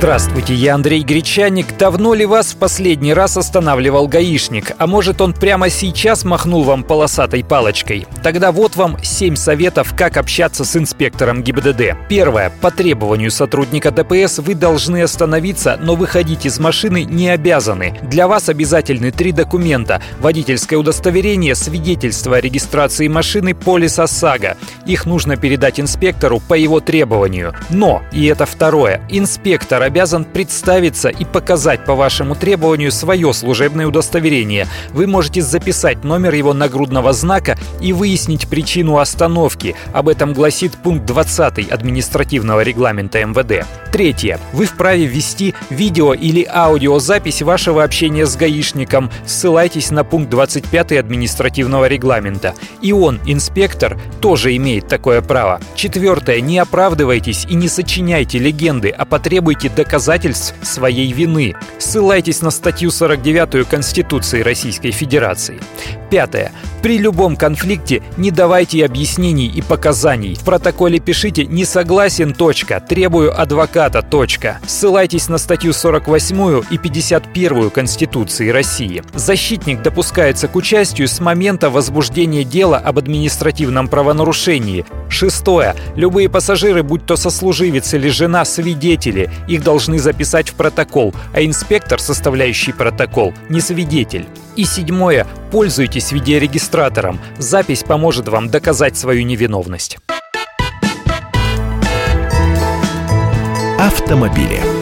Здравствуйте, я Андрей Гречаник. Давно ли вас в последний раз останавливал гаишник? А может он прямо сейчас махнул вам полосатой палочкой? Тогда вот вам 7 советов, как общаться с инспектором ГИБДД. Первое. По требованию сотрудника ДПС вы должны остановиться, но выходить из машины не обязаны. Для вас обязательны три документа. Водительское удостоверение, свидетельство о регистрации машины, полис ОСАГО. Их нужно передать инспектору по его требованию. Но, и это второе, инспектор обязан представиться и показать по вашему требованию свое служебное удостоверение. Вы можете записать номер его нагрудного знака и выяснить причину остановки. Об этом гласит пункт 20 административного регламента МВД. Третье. Вы вправе ввести видео или аудиозапись вашего общения с гаишником. Ссылайтесь на пункт 25 административного регламента. И он, инспектор, тоже имеет такое право. Четвертое. Не оправдывайтесь и не сочиняйте легенды, а потребуйте доказательств своей вины. Ссылайтесь на статью 49 Конституции Российской Федерации. Пятое. При любом конфликте не давайте объяснений и показаний. В протоколе пишите «не согласен. Точка. Требую адвоката. Точка». Ссылайтесь на статью 48 и 51 Конституции России. Защитник допускается к участию с момента возбуждения дела об административном правонарушении. Шестое. Любые пассажиры, будь то сослуживец или жена, свидетели. Их должны записать в протокол, а инспектор, составляющий протокол, не свидетель. И седьмое. Пользуйтесь видеорегистратором. Запись поможет вам доказать свою невиновность. Автомобили.